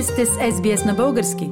Вие сте с SBS на български.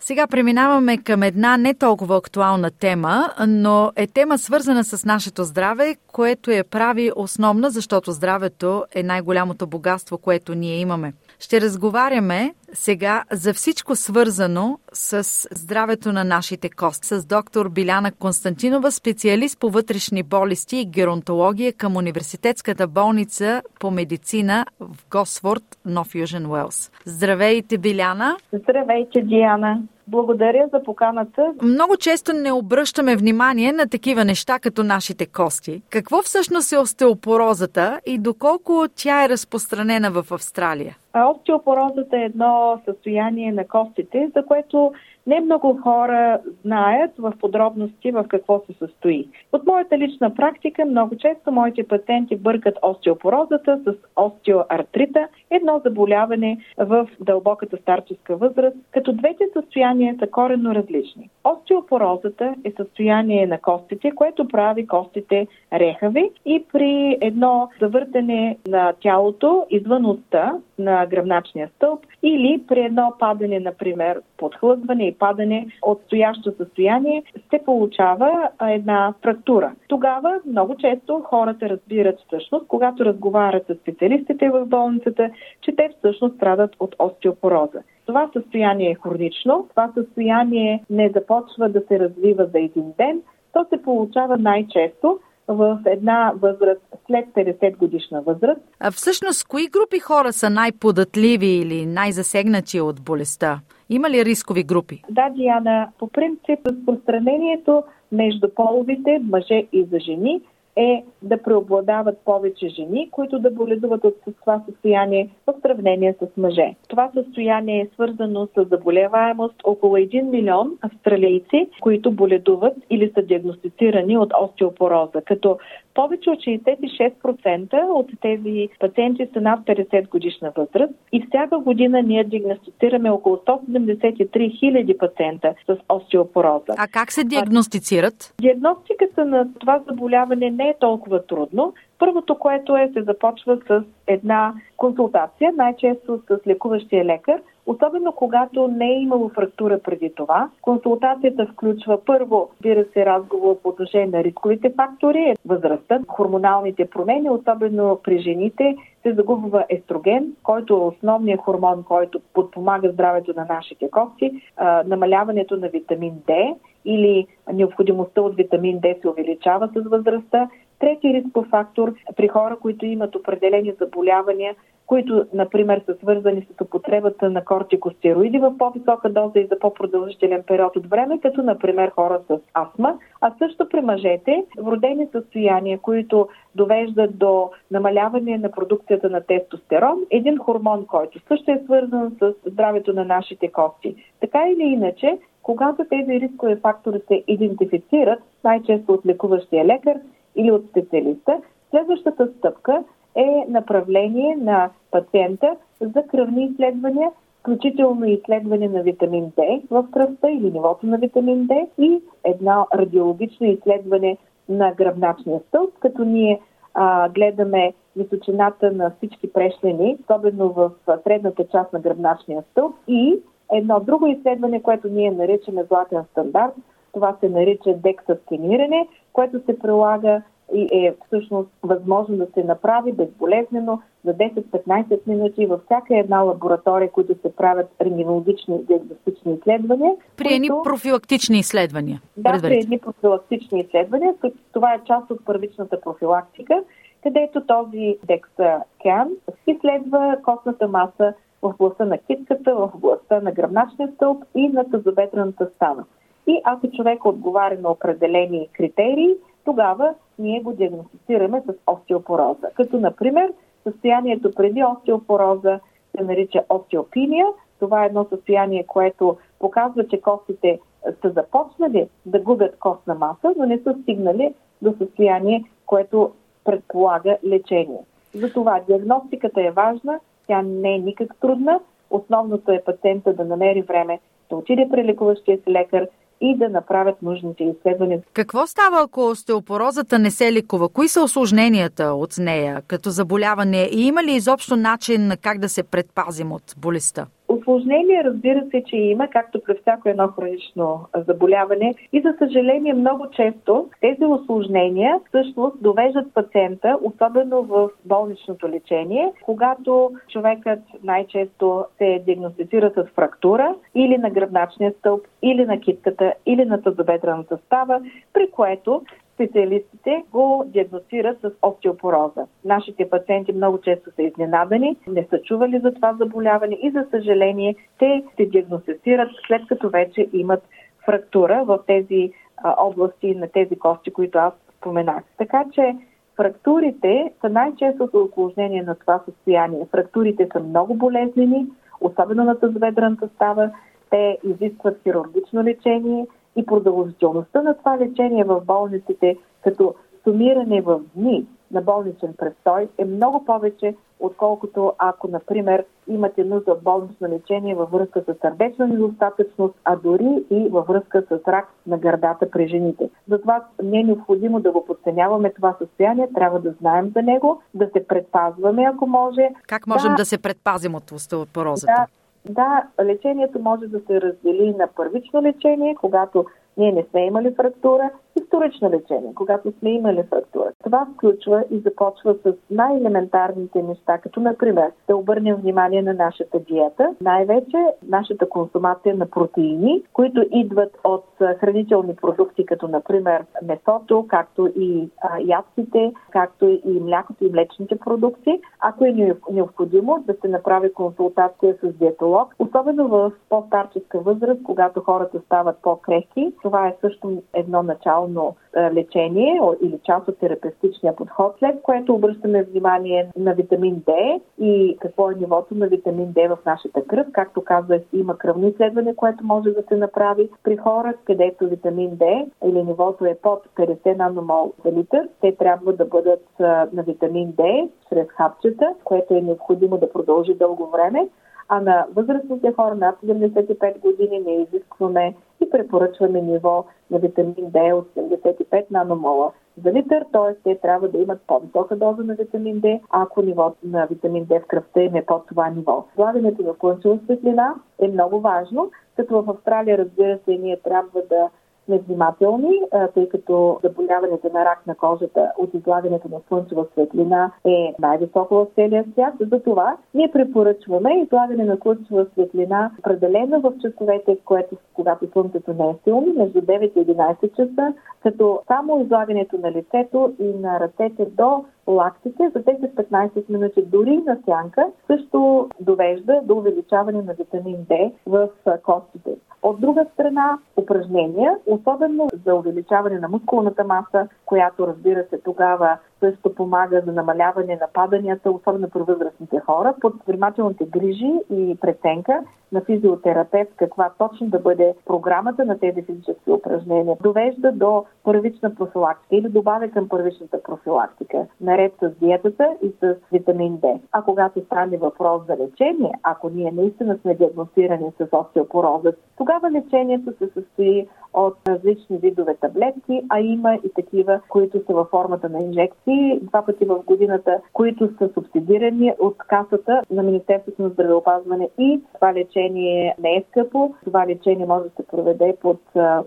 Сега преминаваме към една не толкова актуална тема, но е тема свързана с нашето здраве, което я прави основна, защото здравето е най-голямото богатство, което ние имаме. Ще разговаряме сега за всичко свързано с здравето на нашите кости с доктор Биляна Константинова, специалист по вътрешни болести и геронтология към Университетската болница по медицина в Госфорд, Нов Южен Уелс. Здравейте, Биляна! Здравейте, Диана! Благодаря за поканата. Много често не обръщаме внимание на такива неща, като нашите кости. Какво всъщност е остеопорозата и доколко тя е разпространена в Австралия? Остеопорозата е едно състояние на костите, за което не много хора знаят в подробности в какво се състои. От моята лична практика много често моите пациенти бъркат остеопорозата с остеоартрита, едно заболяване в дълбоката старческа възраст, като двете състояния са коренно различни. Остеопорозата е състояние на костите, което прави костите рехави и при едно завъртане на тялото извън уста на гръбначния стълб или при едно падане, например, подхлъзване и падане от стоящо състояние, се получава една фрактура. Тогава много често хората разбират всъщност, когато разговарят с специалистите в болницата, че те всъщност страдат от остеопороза. Това състояние е хронично, това състояние не започва да се развива за един ден, то се получава най-често в една възраст след 50 годишна възраст. А всъщност, кои групи хора са най-податливи или най-засегнати от болестта? Има ли рискови групи? Да, Диана. По принцип, разпространението между половите, мъже и за жени, е да преобладават повече жени, които да боледуват от това състояние в сравнение с мъже. Това състояние е свързано с заболеваемост около 1 милион австралийци, които боледуват или са диагностицирани от остеопороза, като повече от 66% от тези пациенти са над 50 годишна възраст и всяка година ние диагностицираме около 173 хиляди пациента с остеопороза. А как се диагностицират? Диагностиката на това заболяване не е толкова трудно. Първото, което е, се започва с една консултация, най-често с лекуващия лекар, особено когато не е имало фрактура преди това. Консултацията включва първо, бира се, разговор по отношение на рисковите фактори, възрастта, хормоналните промени, особено при жените, се загубва естроген, който е основният хормон, който подпомага здравето на нашите кости, намаляването на витамин D или необходимостта от витамин D се увеличава с възрастта. Трети рисков фактор при хора, които имат определени заболявания, които, например, са свързани с употребата на кортикостероиди в по-висока доза и за по-продължителен период от време, като, например, хора с астма, а също при мъжете, вродени състояния, които довеждат до намаляване на продукцията на тестостерон, един хормон, който също е свързан с здравето на нашите кости. Така или иначе, когато тези рискови фактори се идентифицират, най-често от лекуващия лекар или от специалиста, следващата стъпка е направление на пациента за кръвни изследвания, включително изследване на витамин D в кръвта или нивото на витамин D и едно радиологично изследване на гръбначния стълб, като ние а, гледаме височината на всички прешлени, особено в средната част на гръбначния стълб и едно друго изследване, което ние наричаме златен стандарт. Това се нарича декса сканиране, което се прилага и е всъщност възможно да се направи безболезнено за 10-15 минути във всяка една лаборатория, които се правят рентгенологични диагностични изследвания. При едни които... профилактични изследвания. Да, при едни профилактични изследвания. Това е част от първичната профилактика, където този дексакан изследва костната маса в областта на китката, в областта на гръбначния стълб и на тазобедрената стана. И ако човек отговаря на определени критерии, тогава ние го диагностицираме с остеопороза. Като, например, състоянието преди остеопороза се нарича остеопиния. Това е едно състояние, което показва, че костите са започнали да губят костна маса, но не са стигнали до състояние, което предполага лечение. Затова диагностиката е важна, тя не е никак трудна. Основното е пациента да намери време да отиде при лекуващия си лекар и да направят нужните изследвания. Какво става, ако остеопорозата не се ликува? Кои са осложненията от нея като заболяване и има ли изобщо начин как да се предпазим от болестта? Осложнение, разбира се, че има, както при всяко едно хронично заболяване. И за съжаление, много често тези осложнения всъщност довеждат пациента, особено в болничното лечение, когато човекът най-често се диагностицира с фрактура или на гръбначния стълб, или на китката, или на тазобедрената става, при което специалистите го диагностират с остеопороза. Нашите пациенти много често са изненадани, не са чували за това заболяване и за съжаление те се диагностицират след като вече имат фрактура в тези а, области на тези кости, които аз споменах. Така че фрактурите са най-честото осложнение на това състояние. Фрактурите са много болезнени, особено на тазоведраната става. Те изискват хирургично лечение, и продължителността на това лечение в болниците като сумиране в дни на болничен престой е много повече, отколкото ако, например, имате нужда от болнично лечение във връзка с сърдечна недостатъчност, а дори и във връзка с рак на гърдата при жените. Затова не е необходимо да го подценяваме това състояние, трябва да знаем за него, да се предпазваме, ако може. Как можем да, да се предпазим от остеопорозата? Да, да, лечението може да се раздели на първично лечение, когато ние не сме имали фрактура и вторично лечение, когато сме имали фрактура. Това включва и започва с най-елементарните неща, като например да обърнем внимание на нашата диета, най-вече нашата консумация на протеини, които идват от хранителни продукти, като например месото, както и ядците, както и млякото и млечните продукти. Ако е необходимо да се направи консултация с диетолог, особено в по-старческа възраст, когато хората стават по-крехки, това е също едно начално лечение или част от терапевтичния подход, след което обръщаме внимание на витамин D и какво е нивото на витамин D в нашата кръв. Както казах, има кръвно изследване, което може да се направи при хора, където витамин D или нивото е под 50 наномол за литър. Те трябва да бъдат на витамин D чрез хапчета, което е необходимо да продължи дълго време а на възрастните хора над 75 години не изискваме и препоръчваме ниво на витамин D от 75 наномола за литър, т.е. те трябва да имат по-висока доза на витамин D, ако нивото на витамин D в кръвта им е под това ниво. Слагането на слънчева светлина е много важно, като в Австралия, разбира се, ние трябва да невнимателни, тъй като заболяването на рак на кожата от излагането на слънчева светлина е най-високо в целия свят. Затова ние препоръчваме излагане на слънчева светлина определено в часовете, което, когато слънцето не е силно, между 9 и 11 часа, като само излагането на лицето и на ръцете до лактите за 10-15 минути дори на сянка също довежда до увеличаване на витамин D в костите. От друга страна, упражнения, особено за увеличаване на мускулната маса, която разбира се тогава също помага за намаляване на паданията, особено при възрастните хора, под внимателните грижи и преценка на физиотерапевт каква точно да бъде програмата на тези физически упражнения. Довежда до първична профилактика или добавя към първичната профилактика, наред с диетата и с витамин D. А когато стане въпрос за лечение, ако ние наистина сме диагностирани с остеопороза, тогава лечението се състои от различни видове таблетки, а има и такива, които са във формата на инжекции два пъти в годината, които са субсидирани от касата на Министерството на здравеопазване и това лечение не е скъпо. Това лечение може да се проведе под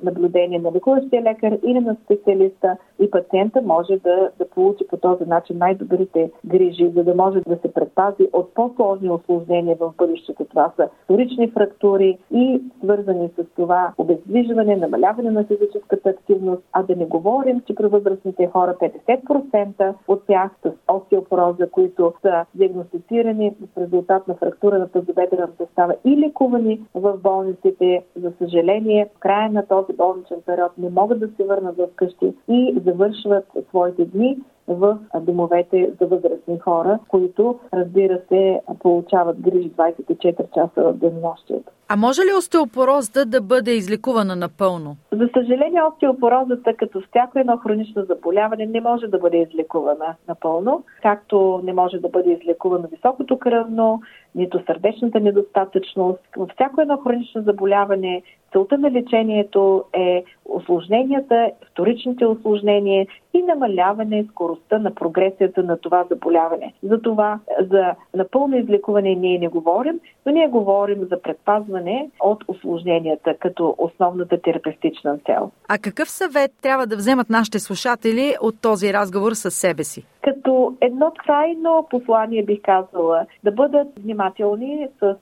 наблюдение на лекуващия лекар или на специалиста и пациента може да, да получи по този начин най-добрите грижи, за да може да се предпази от по-сложни осложнения в бъдещето. Това са вторични фрактури и свързани с това обездвижване, на намаляване на физическата активност, а да не говорим, че при възрастните хора 50% от тях с остеопороза, които са диагностицирани в резултат на фрактура на тазобедрената става и лекувани в болниците. За съжаление, в края на този болничен период не могат да се върнат в къщи и завършват своите дни в домовете за възрастни хора, които, разбира се, получават грижи 24 часа в денонощието. А може ли остеопорозата да бъде излекувана напълно? За съжаление, остеопорозата, като всяко едно хронично заболяване, не може да бъде излекувана напълно, както не може да бъде излекувано високото кръвно, нито сърдечната недостатъчност. Във всяко едно хронично заболяване целта на лечението е осложненията, вторичните осложнения и намаляване скоростта на прогресията на това заболяване. Затова за напълно излекуване ние не говорим, но ние говорим за предпазване от осложненията като основната терапевтична цел. А какъв съвет трябва да вземат нашите слушатели от този разговор с себе си? Като едно крайно послание бих казала да бъдат внимателни с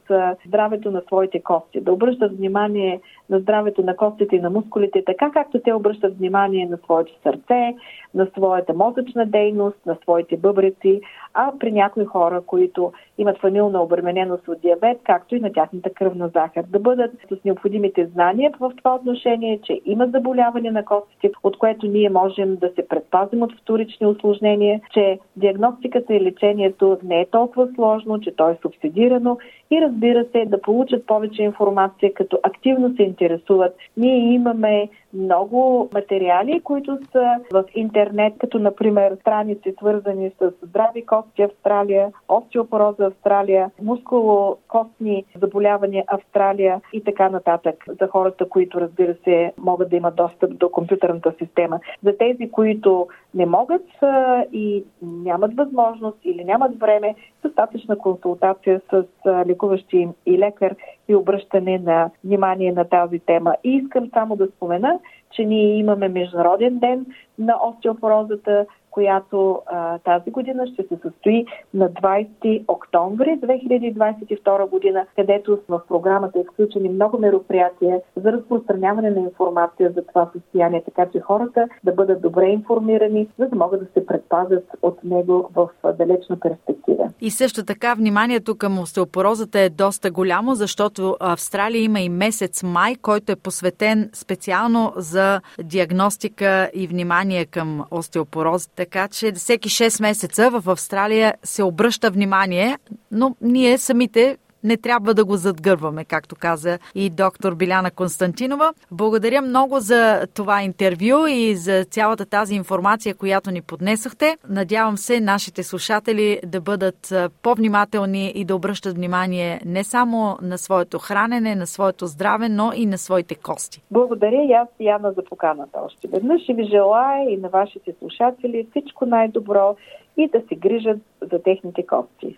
здравето на своите кости, да обръщат внимание на здравето на костите и на мускулите, така както те обръщат внимание на своето сърце, на своята мозъчна дейност, на своите бъбреци, а при някои хора, които имат фамилна обремененост от диабет, както и на тяхната кръвна захар. Да бъдат с необходимите знания в това отношение, че има заболяване на костите, от което ние можем да се предпазим от вторични осложнения, че диагностиката и лечението не е толкова сложно, че то е субсидирано и разбира се да получат повече информация, като активно се интересуват. Ние имаме много материали, които са в интернет, като например страници свързани с здрави кости Австралия, остеопороза Австралия, мускуло-костни заболявания Австралия и така нататък. За хората, които разбира се могат да имат достъп до компютърната система. За тези, които не могат и нямат възможност или нямат време, достатъчна консултация с лекуващи и лекар и обръщане на внимание на тази тема. И искам само да спомена, че ние имаме Международен ден на остеопорозата, която а, тази година ще се състои на 20 октомври 2022 година, където в програмата е включени много мероприятия за разпространяване на информация за това състояние, така че хората да бъдат добре информирани, за да могат да се предпазят от него в далечна перспектива. И също така вниманието към остеопорозата е доста голямо, защото Австралия има и месец май, който е посветен специално за диагностика и внимание към остеопорозата така че всеки 6 месеца в Австралия се обръща внимание, но ние самите не трябва да го задгърваме, както каза и доктор Биляна Константинова. Благодаря много за това интервю и за цялата тази информация, която ни поднесохте. Надявам се нашите слушатели да бъдат по-внимателни и да обръщат внимание не само на своето хранене, на своето здраве, но и на своите кости. Благодаря и аз, Яна, за поканата още веднъж и ви желая и на вашите слушатели всичко най-добро и да се грижат за техните кости.